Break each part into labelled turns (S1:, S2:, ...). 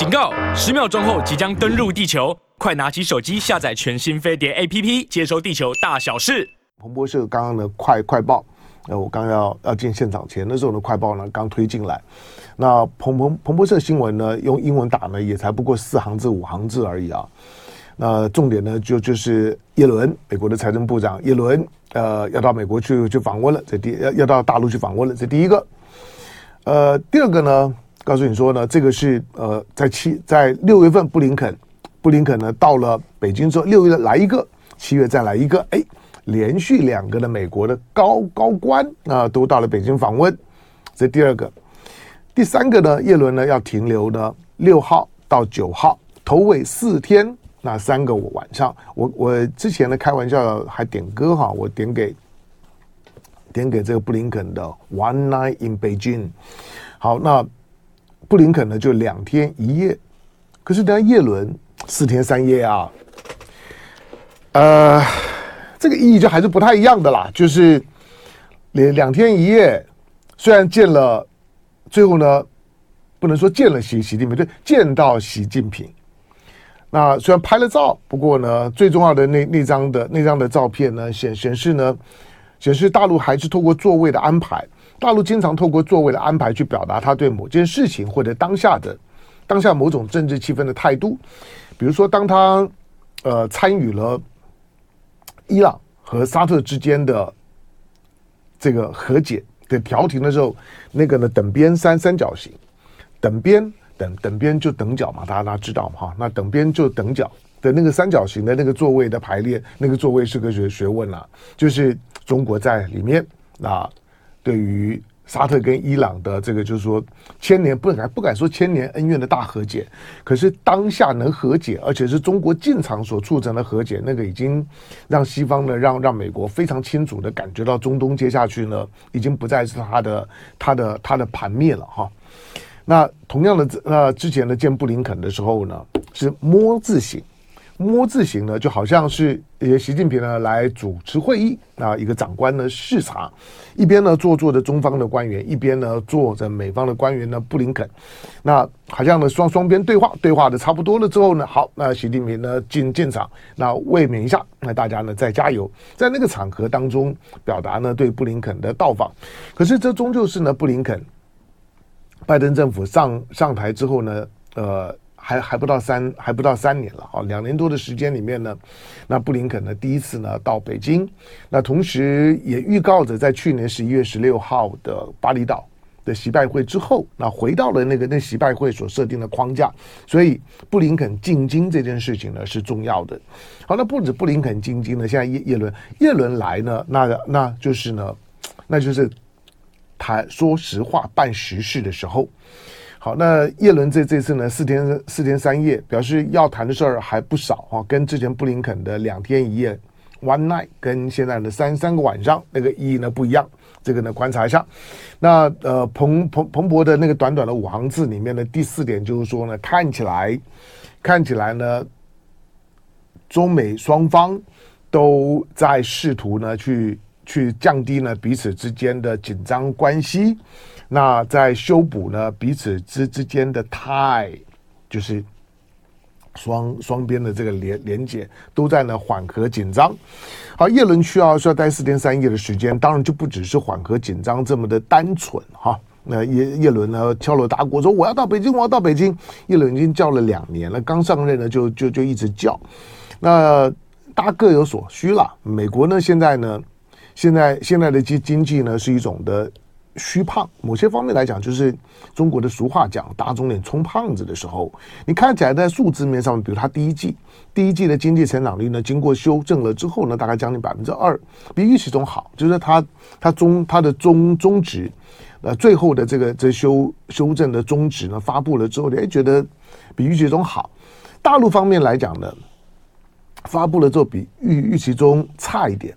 S1: 警告！十秒钟后即将登陆地球，快拿起手机下载全新飞碟 APP，接收地球大小事。
S2: 彭博社刚刚的快快报，呃，我刚要要进现场前，那时候的快报呢刚推进来。那彭彭彭博社新闻呢，用英文打呢，也才不过四行字五行字而已啊。那重点呢，就就是耶伦，美国的财政部长耶伦，呃，要到美国去去访问了，这第要要到大陆去访问了，这第一个。呃，第二个呢？告诉你说呢，这个是呃，在七在六月份，布林肯布林肯呢到了北京之后，六月来一个，七月再来一个，哎，连续两个的美国的高高官啊、都到了北京访问。这第二个，第三个呢，叶伦呢要停留呢六号到九号，头尾四天，那三个晚上，我我之前呢开玩笑还点歌哈，我点给点给这个布林肯的 One Night in Beijing。好，那。布林肯呢就两天一夜，可是呢叶伦四天三夜啊，呃，这个意义就还是不太一样的啦。就是连两天一夜，虽然见了，最后呢不能说见了习习近平，对，见到习近平。那虽然拍了照，不过呢最重要的那那张的那张的照片呢显显示呢显示大陆还是透过座位的安排。大陆经常透过座位的安排去表达他对某件事情或者当下的当下某种政治气氛的态度，比如说，当他呃参与了伊朗和沙特之间的这个和解的调停的时候，那个呢等边三三角形，等边等等边就等角嘛，大家大家知道嘛哈，那等边就等角的那个三角形的那个座位的排列，那个座位是个学学问了，就是中国在里面那。对于沙特跟伊朗的这个，就是说千年不敢不敢说千年恩怨的大和解，可是当下能和解，而且是中国进场所促成的和解，那个已经让西方呢，让让美国非常清楚的感觉到中东接下去呢，已经不再是他的他的他的盘面了哈。那同样的，那之前的见布林肯的时候呢，是摸字形。摸字形呢，就好像是呃习近平呢来主持会议那，一个长官呢视察，一边呢坐坐着中方的官员，一边呢坐着美方的官员呢布林肯，那好像呢双双边对话，对话的差不多了之后呢，好，那习近平呢进进场，那慰勉一下，那大家呢再加油，在那个场合当中表达呢对布林肯的到访，可是这终究是呢布林肯，拜登政府上上台之后呢，呃。还还不到三还不到三年了啊，两年多的时间里面呢，那布林肯呢第一次呢到北京，那同时也预告着在去年十一月十六号的巴厘岛的习拜会之后，那回到了那个那习拜会所设定的框架，所以布林肯进京这件事情呢是重要的。好，那不止布林肯进京呢，现在叶叶伦叶伦来呢，那那就是呢，那就是谈说实话办实事的时候。好，那叶伦这这次呢，四天四天三夜，表示要谈的事儿还不少哈，跟之前布林肯的两天一夜 （one night） 跟现在的三三个晚上那个意义呢不一样，这个呢观察一下。那呃，彭彭彭博的那个短短的五行字里面的第四点就是说呢，看起来看起来呢，中美双方都在试图呢去去降低呢彼此之间的紧张关系。那在修补呢彼此之之间的太就是双双边的这个连连接，都在呢缓和紧张。好，叶伦需要需要待四天三夜的时间，当然就不只是缓和紧张这么的单纯哈。那叶叶伦呢敲锣打鼓说我要到北京，我要到北京。叶伦已经叫了两年了，刚上任呢就就就一直叫。那大家各有所需了。美国呢现在呢现在现在的经经济呢是一种的。虚胖，某些方面来讲，就是中国的俗话讲“打肿脸充胖子”的时候，你看起来在数字面上，比如它第一季，第一季的经济成长率呢，经过修正了之后呢，大概将近百分之二，比预期中好。就是它它中它的中中值，呃，最后的这个这修修正的中值呢，发布了之后，你还觉得比预期中好。大陆方面来讲呢，发布了之后比预预期中差一点。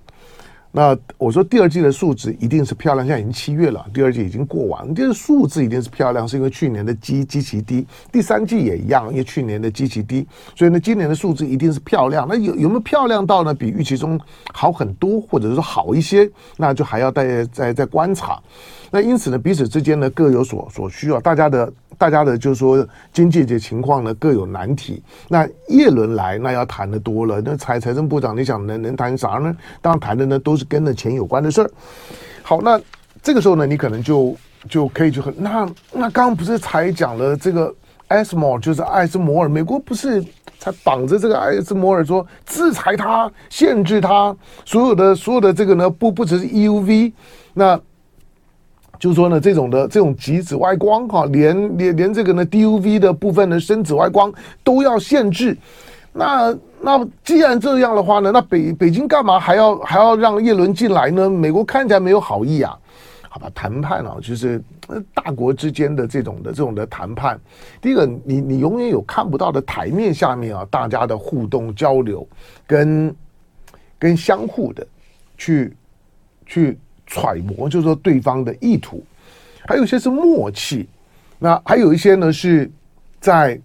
S2: 那我说第二季的数值一定是漂亮，现在已经七月了，第二季已经过完，就是数字一定是漂亮，是因为去年的基基期低，第三季也一样，因为去年的基期低，所以呢，今年的数字一定是漂亮。那有有没有漂亮到呢？比预期中好很多，或者是说好一些？那就还要再再再观察。那因此呢，彼此之间呢各有所所需要，大家的大家的就是说经济的情况呢各有难题。那叶伦来，那要谈的多了。那财财政部长，你想能能谈啥呢？当然谈的呢都是跟那钱有关的事儿。好，那这个时候呢，你可能就就可以就很那那刚刚不是才讲了这个艾斯摩尔，就是艾斯摩尔，美国不是才绑着这个艾斯摩尔说制裁他、限制他所有的所有的这个呢不不只是 EUV 那。就是说呢，这种的这种极紫外光哈，连连连这个呢 DUV 的部分的深紫外光都要限制。那那既然这样的话呢，那北北京干嘛还要还要让叶伦进来呢？美国看起来没有好意啊。好吧，谈判啊，就是大国之间的这种的这种的谈判。第一个，你你永远有看不到的台面下面啊，大家的互动交流跟跟相互的去去。揣摩就是说对方的意图，还有一些是默契，那还有一些呢是在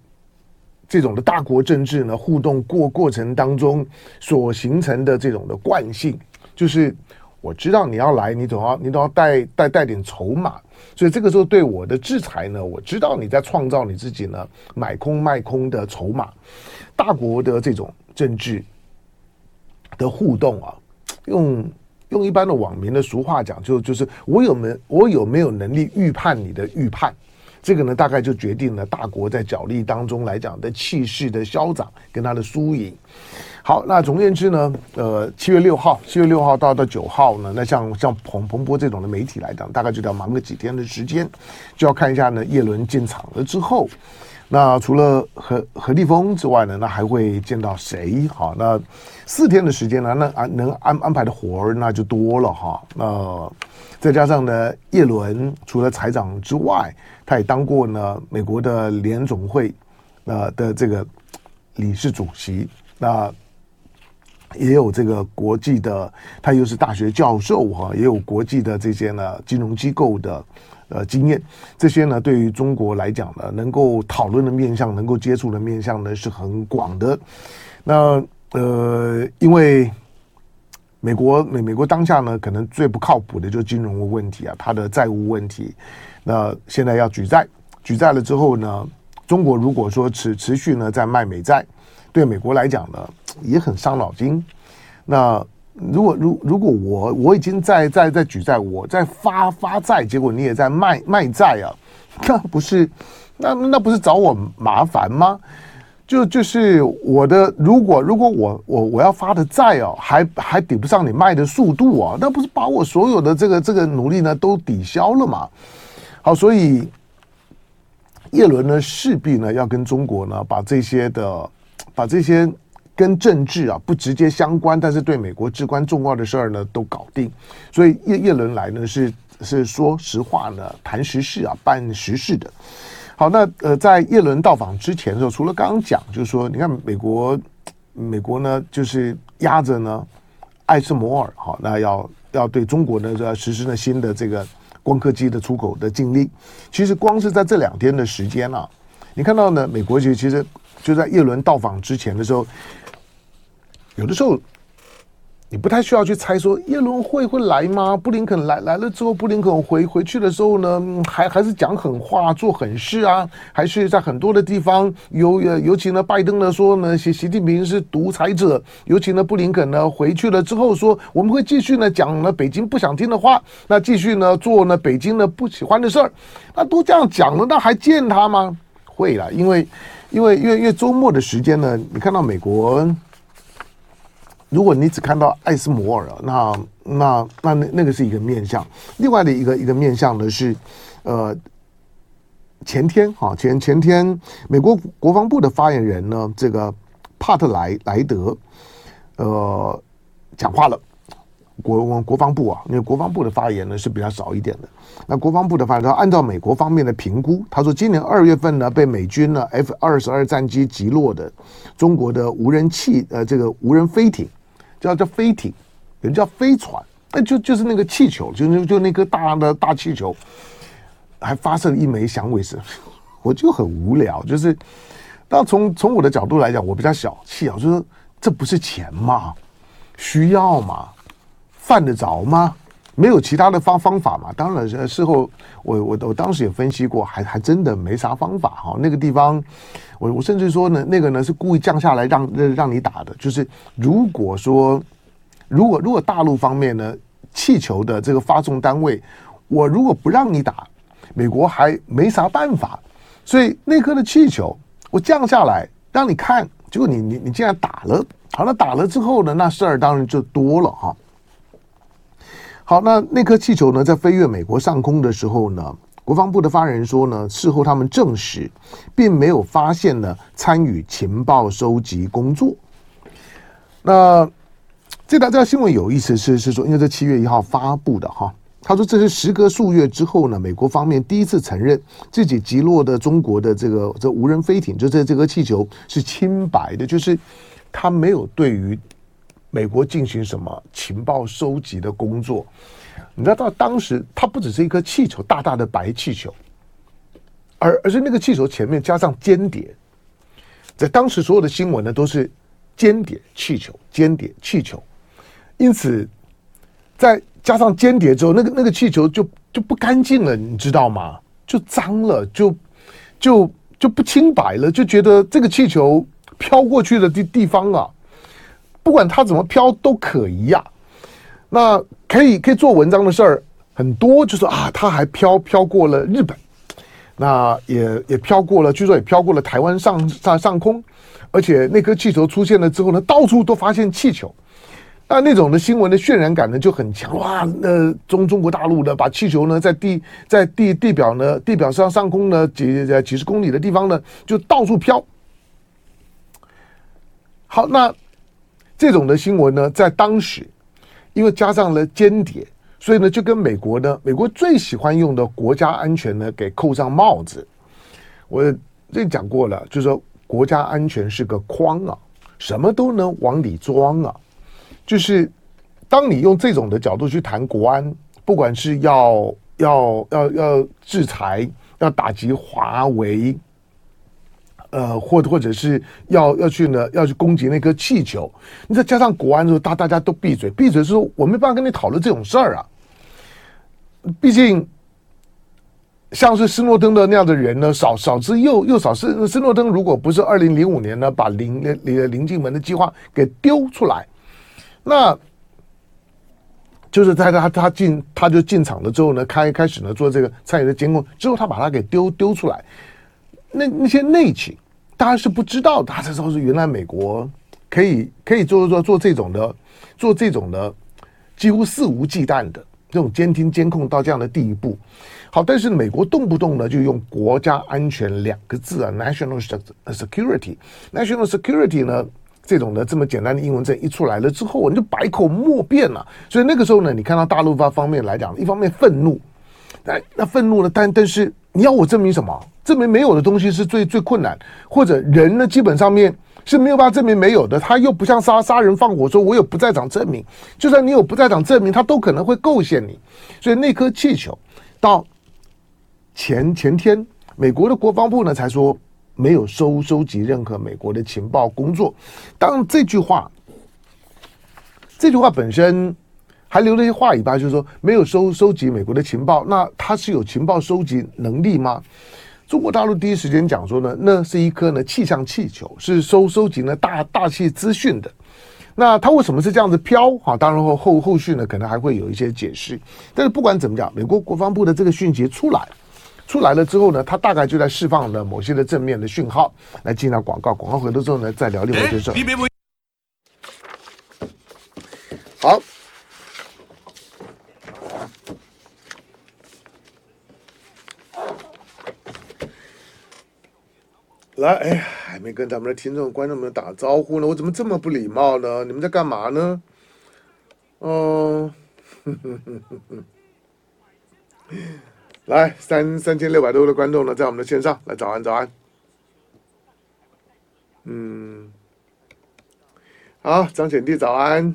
S2: 这种的大国政治呢互动过过程当中所形成的这种的惯性，就是我知道你要来，你总要你都要带带带点筹码，所以这个时候对我的制裁呢，我知道你在创造你自己呢买空卖空的筹码，大国的这种政治的互动啊，用。用一般的网民的俗话讲，就就是我有没我有没有能力预判你的预判，这个呢大概就决定了大国在角力当中来讲的气势的嚣张跟它的输赢。好，那总而言之呢，呃，七月六号，七月六号到到九号呢，那像像彭彭博这种的媒体来讲，大概就要忙个几天的时间，就要看一下呢叶伦进场了之后。那除了何何立峰之外呢，那还会见到谁？好，那四天的时间呢，那安能安安排的活儿那就多了哈。那再加上呢，叶伦除了财长之外，他也当过呢美国的联总会呃的这个理事主席，那也有这个国际的，他又是大学教授哈，也有国际的这些呢金融机构的。呃，经验这些呢，对于中国来讲呢，能够讨论的面向，能够接触的面向呢，是很广的。那呃，因为美国美美国当下呢，可能最不靠谱的就是金融的问题啊，它的债务问题。那现在要举债，举债了之后呢，中国如果说持持续呢在卖美债，对美国来讲呢，也很伤脑筋。那如果如如果我我已经在在在举债，我在发发债，结果你也在卖卖债啊，那不是那那不是找我麻烦吗？就就是我的，如果如果我我我要发的债哦，还还抵不上你卖的速度啊，那不是把我所有的这个这个努力呢都抵消了吗？好，所以叶伦呢势必呢要跟中国呢把这些的把这些。跟政治啊不直接相关，但是对美国至关重要的事儿呢都搞定，所以叶叶伦来呢是是说实话呢，谈实事啊，办实事的。好，那呃，在叶伦到访之前的时候，除了刚刚讲，就是说，你看美国美国呢就是压着呢艾斯摩尔，好，那要要对中国呢要实施呢新的这个光刻机的出口的禁令。其实光是在这两天的时间啊，你看到呢，美国其实其实就在叶伦到访之前的时候。有的时候，你不太需要去猜说耶伦会会来吗？布林肯来来了之后，布林肯回回去的时候呢，还还是讲狠话、做狠事啊？还是在很多的地方，尤尤其呢，拜登呢说呢，习习近平是独裁者。尤其呢，布林肯呢回去了之后说，我们会继续呢讲呢北京不想听的话，那继续呢做呢北京呢不喜欢的事儿。那都这样讲了，那还见他吗？会了，因为因为因为因为周末的时间呢，你看到美国。如果你只看到艾斯摩尔，那那那那那个是一个面相，另外的一个一个面相呢是，呃，前天哈前前天美国国防部的发言人呢，这个帕特莱莱德，呃，讲话了，国国防部啊，因为国防部的发言呢是比较少一点的，那国防部的发言，他按照美国方面的评估，他说今年二月份呢被美军呢 F 二十二战机击落的中国的无人汽呃这个无人飞艇。叫叫飞艇，人叫飞船，那就就是那个气球，就就就那个大的大气球，还发射一枚响尾蛇，我就很无聊。就是，那从从我的角度来讲，我比较小气啊，就说这不是钱嘛？需要嘛？犯得着吗？没有其他的方方法嘛？当然，事后我我我当时也分析过，还还真的没啥方法哈。那个地方，我我甚至说呢，那个呢是故意降下来让让你打的。就是如果说，如果如果大陆方面呢，气球的这个发送单位，我如果不让你打，美国还没啥办法。所以那颗的气球我降下来让你看，结果你你你竟然打了。好了，打了之后呢，那事儿当然就多了哈。好，那那颗气球呢，在飞越美国上空的时候呢，国防部的发言人说呢，事后他们证实，并没有发现呢参与情报收集工作。那这条这条新闻有意思是是说，因为这七月一号发布的哈，他说这是时隔数月之后呢，美国方面第一次承认自己击落的中国的这个这无人飞艇，就这这个气球是清白的，就是他没有对于。美国进行什么情报收集的工作？你知道，到当时它不只是一颗气球，大大的白气球，而而是那个气球前面加上间谍。在当时所有的新闻呢，都是间谍气球，间谍气球。因此，在加上间谍之后，那个那个气球就就不干净了，你知道吗？就脏了，就就就不清白了，就觉得这个气球飘过去的地地方啊。不管它怎么飘都可疑呀、那可以可以做文章的事儿很多，就是啊，它还飘飘过了日本，那也也飘过了，据说也飘过了台湾上上上空，而且那颗气球出现了之后呢，到处都发现气球，那那种的新闻的渲染感呢就很强。哇，那中中国大陆的把气球呢在地在地地表呢地表上上空呢几几十公里的地方呢就到处飘，好那。这种的新闻呢，在当时，因为加上了间谍，所以呢，就跟美国呢，美国最喜欢用的国家安全呢，给扣上帽子。我这讲过了，就是说国家安全是个筐啊，什么都能往里装啊。就是当你用这种的角度去谈国安，不管是要要要要制裁，要打击华为。呃，或或者是要要去呢，要去攻击那颗气球，你再加上国安之后，大大家都闭嘴，闭嘴是说我没办法跟你讨论这种事儿啊。毕竟，像是斯诺登的那样的人呢，少少之又又少。斯斯诺登如果不是二零零五年呢，把临临临进门的计划给丢出来，那就是在他他进他就进场了之后呢，开开始呢做这个参与的监控之后，他把他给丢丢出来。那那些内情，大家是不知道的。他才知道是原来美国可以可以做做做这种的，做这种的，几乎肆无忌惮的这种监听监控到这样的地步。好，但是美国动不动呢就用国家安全两个字啊，national security，national security 呢这种的这么简单的英文字一出来了之后，你就百口莫辩了。所以那个时候呢，你看到大陆方方面来讲，一方面愤怒，哎，那愤怒呢，但但是你要我证明什么？证明没有的东西是最最困难，或者人呢，基本上面是没有办法证明没有的。他又不像杀杀人放火，说我有不在场证明。就算你有不在场证明，他都可能会构陷你。所以那颗气球到前前天，美国的国防部呢才说没有收收集任何美国的情报工作。当这句话，这句话本身还留了一些话尾巴，就是说没有收收集美国的情报，那他是有情报收集能力吗？中国大陆第一时间讲说呢，那是一颗呢气象气球，是收收集呢大大气资讯的。那它为什么是这样子飘？哈，当然后后后续呢可能还会有一些解释。但是不管怎么讲，美国国防部的这个讯息出来，出来了之后呢，它大概就在释放了某些的正面的讯号。来进到广告，广告回头之后呢，再聊另外一件事。好。来，哎呀，还没跟咱们的听众、观众们打招呼呢，我怎么这么不礼貌呢？你们在干嘛呢？哦，来，三三千六百多的观众呢，在我们的线上，来，早安，早安。嗯，好，张显弟，早安。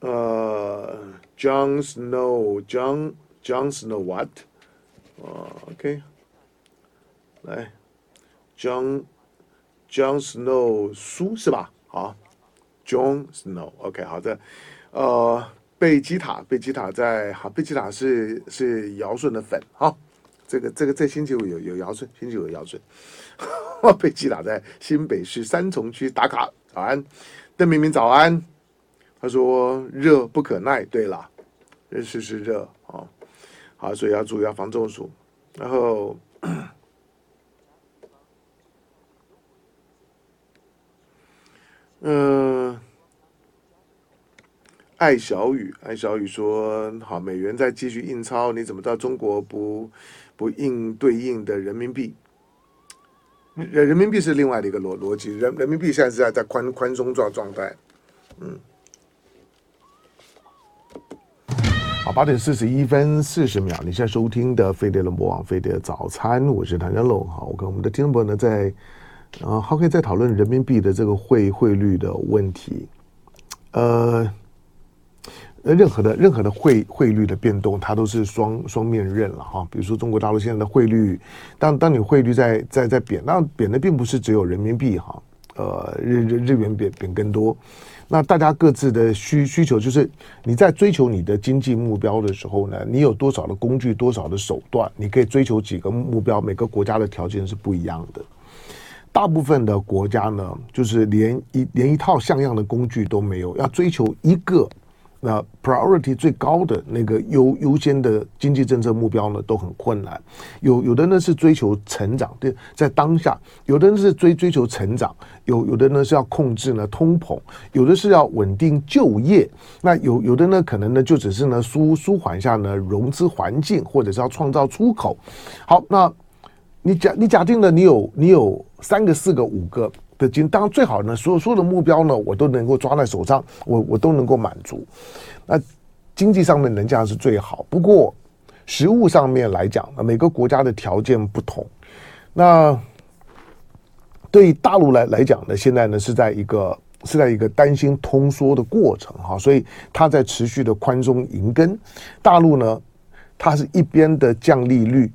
S2: 呃，John Snow，John John Snow，what？，OK，来，John John Snow 书是吧？好，John Snow，OK，、好的，呃，贝吉塔，贝吉塔在好，贝吉塔是是尧舜的粉，好，这个这个在星期五有有尧舜，星期五有尧舜，贝吉塔在新北市三重区打卡，早安，邓明明早安，他说热不可耐，对了，热是是热，好，好，所以要注意要防中暑，然后。嗯，艾小雨，艾小雨说：“好，美元在继续印钞，你怎么知道中国不不印对应的人民币？人人民币是另外的一个逻逻辑，人人民币现在是在在宽宽松状状态。嗯，好，八点四十一分四十秒，你现在收听的飞碟联播网飞碟早餐，我是谭家龙。好，我跟我们的听众朋友呢在。然后还可以再讨论人民币的这个汇汇率的问题，呃，任何的任何的汇汇率的变动，它都是双双面刃了哈。比如说中国大陆现在的汇率，当当你汇率在在在贬，那贬的并不是只有人民币哈，呃，日日日元贬贬更多。那大家各自的需需求，就是你在追求你的经济目标的时候呢，你有多少的工具，多少的手段，你可以追求几个目标，每个国家的条件是不一样的。大部分的国家呢，就是连一连一套像样的工具都没有，要追求一个那 priority 最高的那个优优先的经济政策目标呢，都很困难。有有的呢是追求成长，对，在当下；有的人是追追求成长，有有的呢是要控制呢通膨，有的是要稳定就业。那有有的呢可能呢就只是呢舒舒缓一下呢融资环境，或者是要创造出口。好，那。你假你假定了你有你有三个四个五个的金，当然最好呢，所有所有的目标呢，我都能够抓在手上，我我都能够满足。那经济上面能这样是最好，不过实物上面来讲呢，每个国家的条件不同。那对大陆来来讲呢，现在呢是在一个是在一个担心通缩的过程哈，所以它在持续的宽松银根。大陆呢，它是一边的降利率。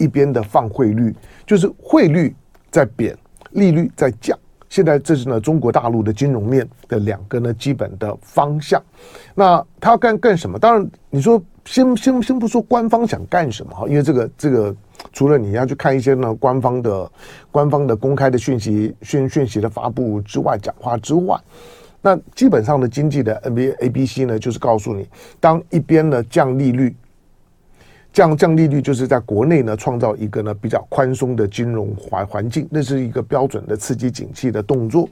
S2: 一边的放汇率，就是汇率在贬，利率在降。现在这是呢中国大陆的金融面的两个呢基本的方向。那他要干干什么？当然，你说先先先不说官方想干什么哈，因为这个这个除了你要去看一些呢官方的官方的公开的讯息讯讯息的发布之外，讲话之外，那基本上的经济的 N B A B C 呢，就是告诉你，当一边呢降利率。降降利率就是在国内呢创造一个呢比较宽松的金融环环境，那是一个标准的刺激景气的动作。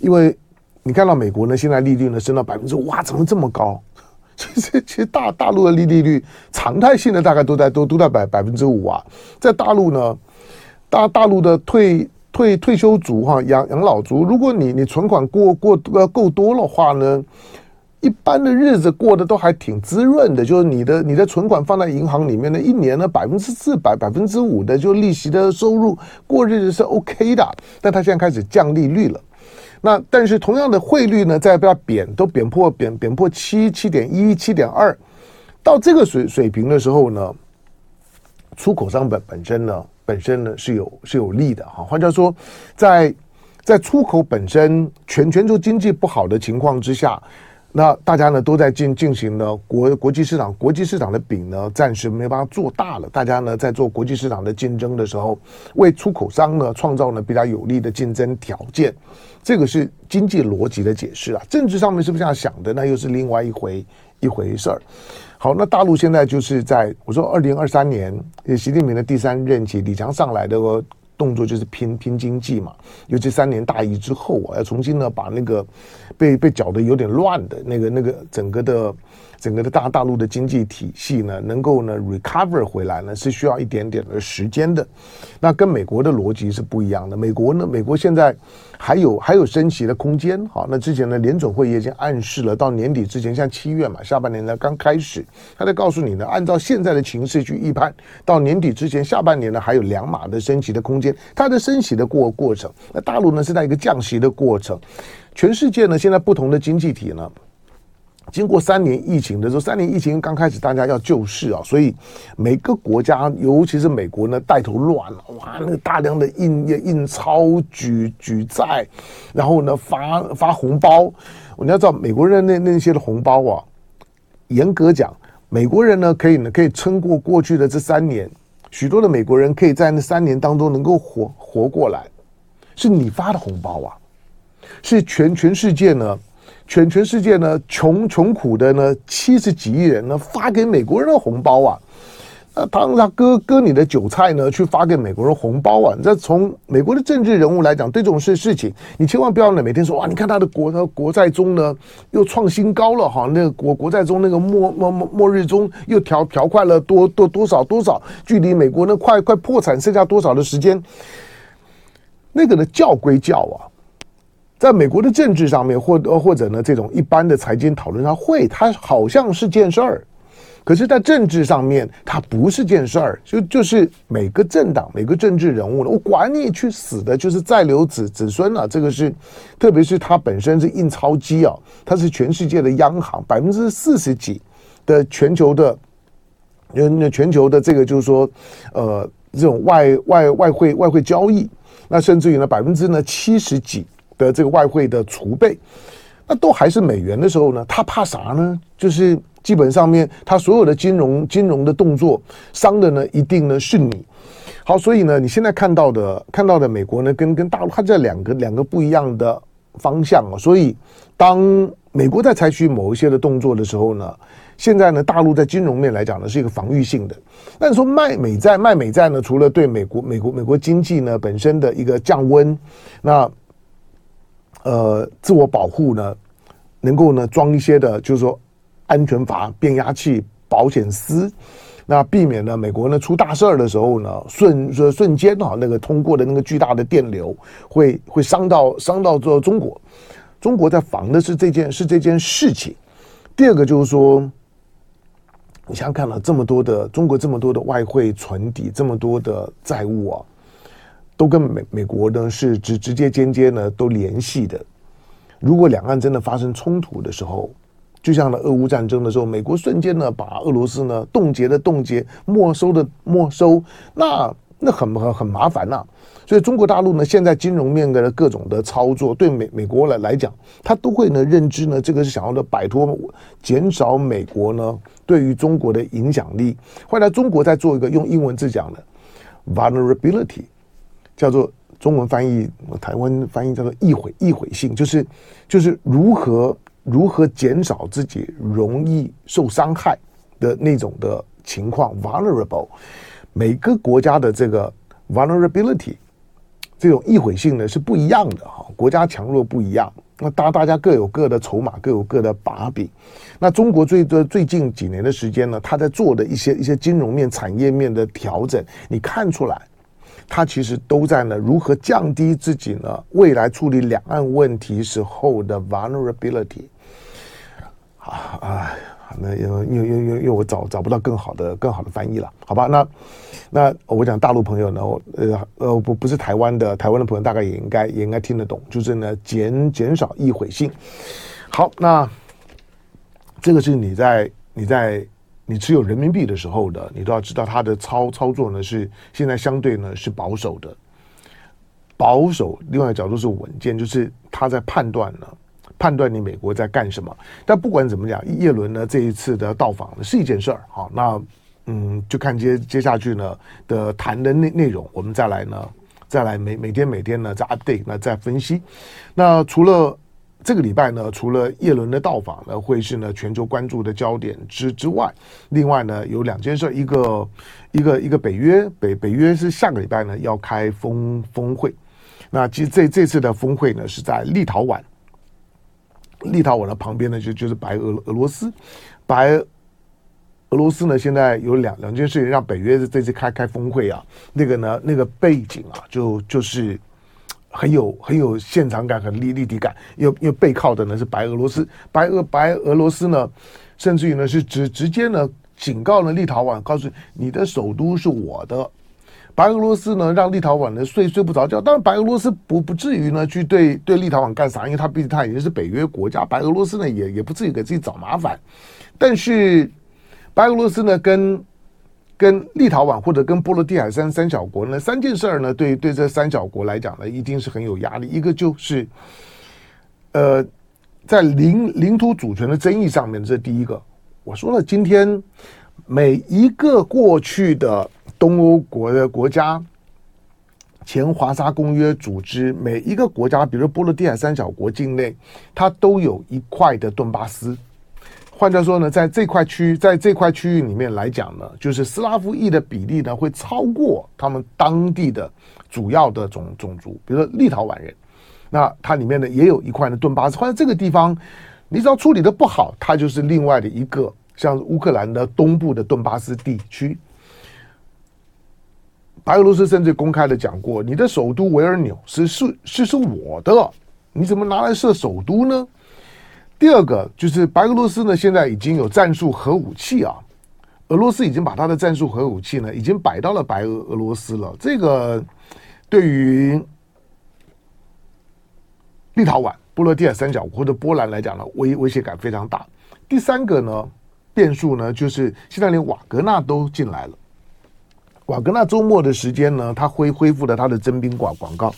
S2: 因为你看到美国呢现在利率呢升到百分之五，哇，怎么这么高？其实其实大大陆的利利率常态性的大概都在都都在百百分之五啊。在大陆呢，大大陆的退退退休族哈养养老族，如果你你存款过过呃够多的话呢。一般的日子过得都还挺滋润的，就是你的你的存款放在银行里面呢，一年呢百分之四百百分之五的就利息的收入，过日子是 OK 的。但他现在开始降利率了，那但是同样的汇率呢，在不要贬都贬破贬贬破七七点一七点二，到这个水水平的时候呢，出口商本本身呢本身呢是有是有利的哈。换句话说，在在出口本身全全球经济不好的情况之下。那大家呢都在进进行了国国际市场，国际市场的饼呢暂时没办法做大了。大家呢在做国际市场的竞争的时候，为出口商呢创造了比较有利的竞争条件。这个是经济逻辑的解释啊。政治上面是不是这样想的？那又是另外一回一回事儿。好，那大陆现在就是在我说二零二三年，习近平的第三任期，李强上来的。动作就是拼拼经济嘛，尤其三年大疫之后啊，要重新呢把那个被被搅得有点乱的那个那个整个的。整个的大大陆的经济体系呢，能够呢 recover 回来呢，是需要一点点的时间的。那跟美国的逻辑是不一样的。美国呢，美国现在还有还有升息的空间。好，那之前呢，联总会也已经暗示了，到年底之前，像七月嘛，下半年呢刚开始，他在告诉你呢，按照现在的情势去预判，到年底之前，下半年呢还有两码的升息的空间。它的升息的过过程，那大陆呢是在一个降息的过程。全世界呢，现在不同的经济体呢。经过三年疫情的时候，三年疫情刚开始，大家要救市啊，所以每个国家，尤其是美国呢，带头乱了，哇，那个大量的印印钞、举举债，然后呢发发红包。你要知道，美国人那那些的红包啊，严格讲，美国人呢可以呢可以撑过过去的这三年，许多的美国人可以在那三年当中能够活活过来，是你发的红包啊，是全全世界呢。全全世界呢，穷穷苦的呢，七十几亿人呢，发给美国人的红包啊，那他让他割割你的韭菜呢，去发给美国人红包啊。这从美国的政治人物来讲，对这种事事情，你千万不要呢，每天说哇，你看他的国他国债中呢又创新高了哈，那个国国债中那个末末末末日中又调调快了多多多少多少，距离美国呢快快破产剩下多少的时间，那个呢叫归叫啊。在美国的政治上面，或或者呢，这种一般的财经讨论上会，它好像是件事儿，可是，在政治上面，它不是件事儿。就就是每个政党、每个政治人物呢，我管你去死的，就是再留子子孙了。这个是，特别是它本身是印钞机啊，它是全世界的央行，百分之四十几的全球的，那全球的这个就是说，呃，这种外外外汇外汇交易，那甚至于呢，百分之呢七十几。的这个外汇的储备，那都还是美元的时候呢，他怕啥呢？就是基本上面他所有的金融金融的动作，伤的呢一定呢是你。好，所以呢，你现在看到的看到的美国呢，跟跟大陆它这两个两个不一样的方向啊。所以当美国在采取某一些的动作的时候呢，现在呢，大陆在金融面来讲呢是一个防御性的。但是说卖美债卖美债呢，除了对美国美国美国经济呢本身的一个降温，那呃，自我保护呢，能够呢装一些的，就是说安全阀、变压器、保险丝，那避免呢美国呢出大事儿的时候呢，瞬瞬间啊，那个通过的那个巨大的电流会会伤到伤到这中国。中国在防的是这件是这件事情。第二个就是说，你想想看了这么多的中国这么多的外汇存底，这么多的债务啊。都跟美美国呢是直直接间接呢都联系的。如果两岸真的发生冲突的时候，就像呢俄乌战争的时候，美国瞬间呢把俄罗斯呢冻结的冻结，没收的没收，那那很很很麻烦呐、所以中国大陆呢现在金融面的各种的操作，对美美国来来讲，他都会呢认知呢这个是想要的摆脱，减少美国呢对于中国的影响力。后来中国在做一个用英文字讲的 vulnerability。叫做中文翻译，台湾翻译叫做易毁易毁性，就是就是如何如何减少自己容易受伤害的那种的情况，vulnerable。每个国家的这个 vulnerability 这种易毁性呢是不一样的哈，国家强弱不一样，那大大家各有各的筹码，各有各的把柄。那中国最最最近几年的时间呢，他在做的一些一些金融面、产业面的调整，你看出来。他其实都在呢，如何降低自己呢？未来处理两岸问题时候的 vulnerability。啊啊，那因为因为因为因为我找找不到更好的更好的翻译了，好吧？那那我讲大陆朋友呢，我呃呃不不是台湾的台湾的朋友，大概也应该也应该听得懂，就是呢减减少易毁性。好，那这个是你在你在。你持有人民币的时候的，你都要知道它的操操作呢是现在相对呢是保守的，保守。另外一角度是稳健，就是他在判断呢，判断你美国在干什么。但不管怎么讲，叶伦呢这一次的到访呢是一件事儿，好，那嗯，就看接接下去呢的谈的内内容，我们再来呢再来每每天每天呢再 update，那再分析。那除了。这个礼拜呢，除了叶伦的到访呢，会是呢全球关注的焦点之之外，另外呢有两件事，一个一个一个北约北北约是下个礼拜呢要开峰峰会，那其实这这次的峰会呢是在立陶宛，立陶宛的旁边呢就就是白俄俄罗斯，白俄罗斯呢现在有两两件事情让北约这次开开峰会啊，那个呢那个背景啊就就是。很有很有现场感，很立立体感，因为因为背靠的呢是白俄罗斯，白俄白俄罗斯呢，甚至于呢是直直接呢警告了立陶宛，告诉你的首都是我的，白俄罗斯呢让立陶宛呢睡睡不着觉。当然，白俄罗斯不不至于呢去对对立陶宛干啥，因为他毕竟他已经是北约国家，白俄罗斯呢也也不至于给自己找麻烦。但是，白俄罗斯呢跟跟立陶宛或者跟波罗的海三三小国呢三件事儿呢，对对这三小国来讲呢，一定是很有压力。一个就是，呃，在领领土主权的争议上面，这是第一个。我说了，今天每一个过去的东欧国的国家，前华沙公约组织每一个国家，比如波罗的海三小国境内，它都有一块的顿巴斯。换句话说呢，在这块区域，在这块区域里面来讲呢，就是斯拉夫裔的比例呢会超过他们当地的主要的种种族，比如说立陶宛人，那它里面呢也有一块的顿巴斯。换在这个地方。你只要处理的不好，它就是另外的一个，像乌克兰的东部的顿巴斯地区。白俄罗斯甚至公开的讲过，你的首都维尔纽斯是是是我的，你怎么拿来设首都呢？第二个就是白俄罗斯呢，现在已经有战术核武器啊，俄罗斯已经把它的战术核武器呢，已经摆到了白俄俄罗斯了。这个对于立陶宛。波罗的海三角或者波兰来讲呢，威威胁感非常大。第三个呢，变数呢，就是现在连瓦格纳都进来了。瓦格纳周末的时间呢，他恢恢复了他的征兵广广告。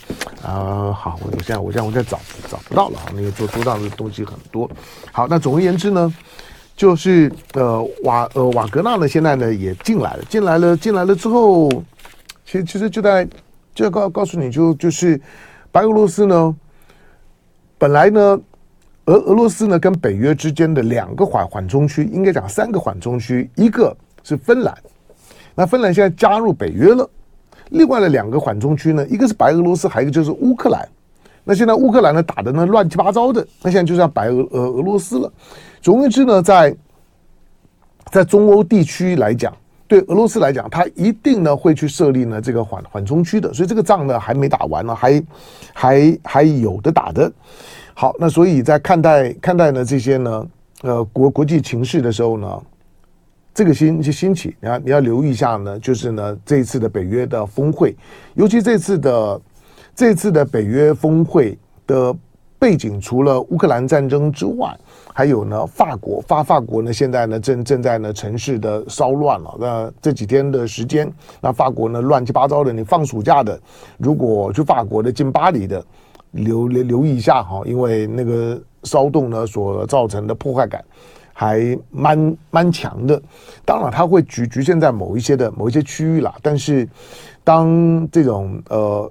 S2: 啊、好，我现在我现在我在找找不到了，那个桌桌上的东西很多。好，那总而言之呢，就是呃瓦呃瓦格纳呢，现在呢也进来了，进来了，进来了之后，其实其实就在就告告诉你就就是白俄罗斯呢。本来呢，俄俄罗斯呢跟北约之间的两个缓缓冲区，应该讲三个缓冲区，一个是芬兰，那芬兰现在加入北约了。另外的两个缓冲区呢，一个是白俄罗斯，还有一个就是乌克兰。那现在乌克兰呢打的呢乱七八糟的，那现在就像白俄俄俄罗斯了。总而言之呢，在在中欧地区来讲。对俄罗斯来讲，他一定呢会去设立呢这个缓缓冲区的，所以这个仗呢还没打完呢，还还还有的打的。好，那所以在看待看待呢这些呢呃国国际情势的时候呢，这个星期兴起，你要你要留意一下呢，就是呢这一次的北约的峰会，尤其这次的这次的北约峰会的背景，除了乌克兰战争之外。还有呢，法国法法国呢，现在呢正正在呢城市的骚乱了。那这几天的时间，那法国呢乱七八糟的。你放暑假的，如果去法国的进巴黎的，留留留意一下哈，因为那个骚动呢所造成的破坏感还蛮蛮强的。当然，它会局局限在某一些的某一些区域啦。但是，当这种呃。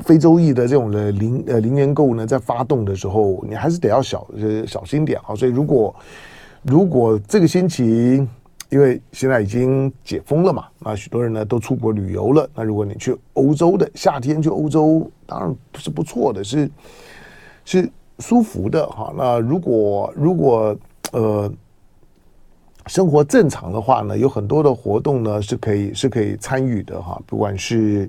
S2: 非洲裔的这种的零呃零元购物呢，在发动的时候，你还是得要小呃小心点啊。所以如果如果这个星期，因为现在已经解封了嘛，那许多人呢都出国旅游了。那如果你去欧洲的夏天去欧洲，当然是不错的，是是舒服的哈。那如果如果呃生活正常的话呢，有很多的活动呢是可以是可以参与的哈，不管是。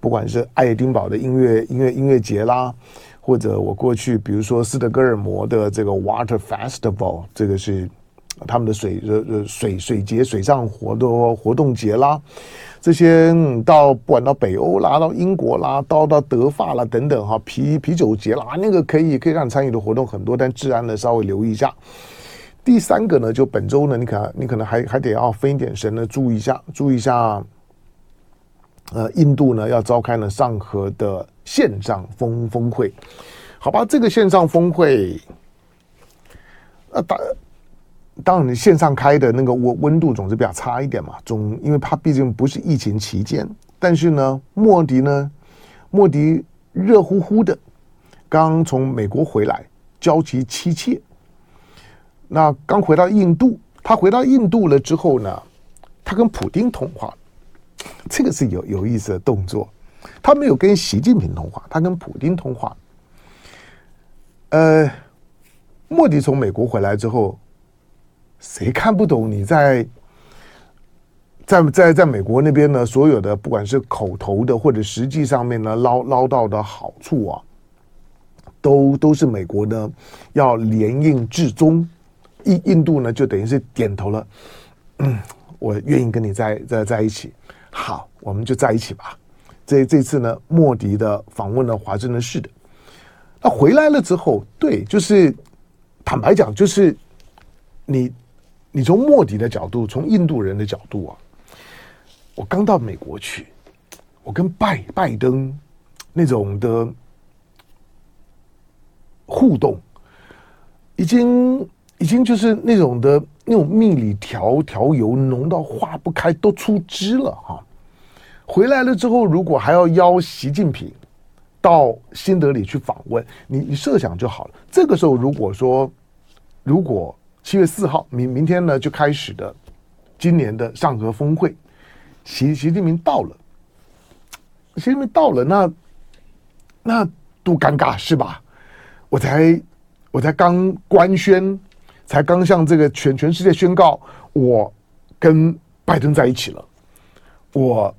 S2: 不管是爱丁堡的音乐音乐音乐节啦，或者我过去比如说斯德哥尔摩的这个 Water Festival，这个是他们的水呃水水节水上活动活动节啦，这些到不管到北欧啦，到英国啦，到到德法啦等等哈啤啤酒节啦，那个可以可以让你参与的活动很多，但治安呢稍微留意一下。第三个呢，就本周呢，你可能你可能还还得要分一点神呢，注意一下，注意一下。呃，印度呢要召开呢上合的线上峰峰会，好吧？这个线上峰会，呃，当当然你线上开的那个温温度总是比较差一点嘛，总因为它毕竟不是疫情期间。但是呢，莫迪呢，莫迪热乎乎的刚从美国回来，焦急妻妾。那刚回到印度，他回到印度了之后呢，他跟普丁通话。这个是有有意思的动作，他没有跟习近平通话，他跟普丁通话。呃，莫迪从美国回来之后，谁看不懂你在在在在美国那边呢？所有的不管是口头的或者实际上面呢捞捞到的好处啊，都都是美国呢要联印至中，印印度呢就等于是点头了，嗯，我愿意跟你在在在一起。好，我们就在一起吧。这这次呢，莫迪的访问了华盛顿市的，那回来了之后，对，就是坦白讲，就是你你从莫迪的角度，从印度人的角度啊，我刚到美国去，我跟拜拜登那种的互动，已经已经就是那种的那种蜜里调调油，浓到化不开，都出汁了哈。回来了之后，如果还要邀习近平到新德里去访问，你你设想就好了。这个时候，如果说如果七月四号明明天呢就开始的今年的上合峰会，习习近平到了，习近平到了，那那多尴尬是吧？我才我才刚官宣，才刚向这个全全世界宣告，我跟拜登在一起了，我。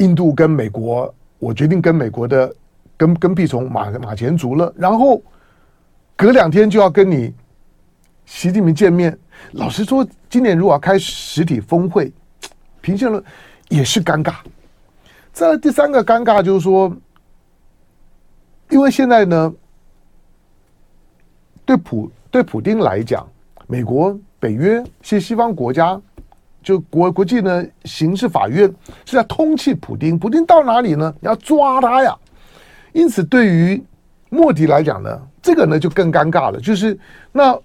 S2: 印度跟美国，我决定跟美国的跟跟屁虫马马前卒了。然后隔两天就要跟你习近平见面。老实说，今年如果要开实体峰会，平心而论也是尴尬。再来第三个尴尬就是说，因为现在呢，对普对普丁来讲，美国、北约、些西方国家。就国国际呢，刑事法院是在通缉普丁，普丁到哪里呢？要抓他呀。因此，对于莫迪来讲呢，这个呢就更尴尬了。就是那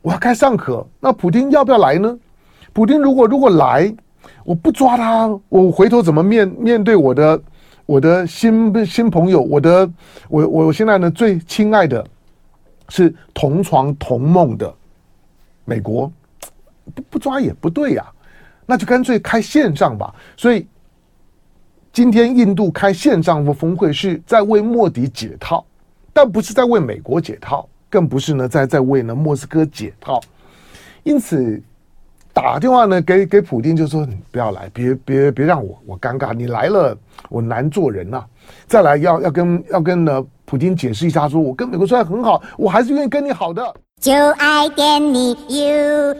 S2: 我要开上可，那普丁要不要来呢？普丁如果如果来，我不抓他，我回头怎么面面对我的我的新新朋友？我的我我现在呢最亲爱的是同床同梦的美国，不不抓也不对呀。那就干脆开线上吧。所以今天印度开线上的峰会是在为莫迪解套，但不是在为美国解套，更不是呢在在为呢莫斯科解套。因此打电话呢给给普丁就说，你不要来，别别别让我我尴尬，你来了我难做人呐、再来要要跟要跟呢普丁解释一下，说我跟美国虽然很好，我还是愿意跟你好的。就爱点你 UFO